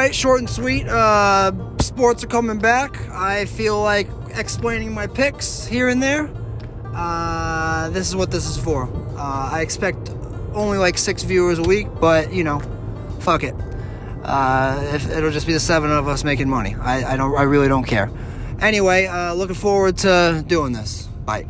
right, short and sweet. Uh, sports are coming back. I feel like explaining my picks here and there. Uh, this is what this is for. Uh, I expect only like six viewers a week, but you know, fuck it. Uh, if, it'll just be the seven of us making money. I, I don't. I really don't care. Anyway, uh, looking forward to doing this. Bye.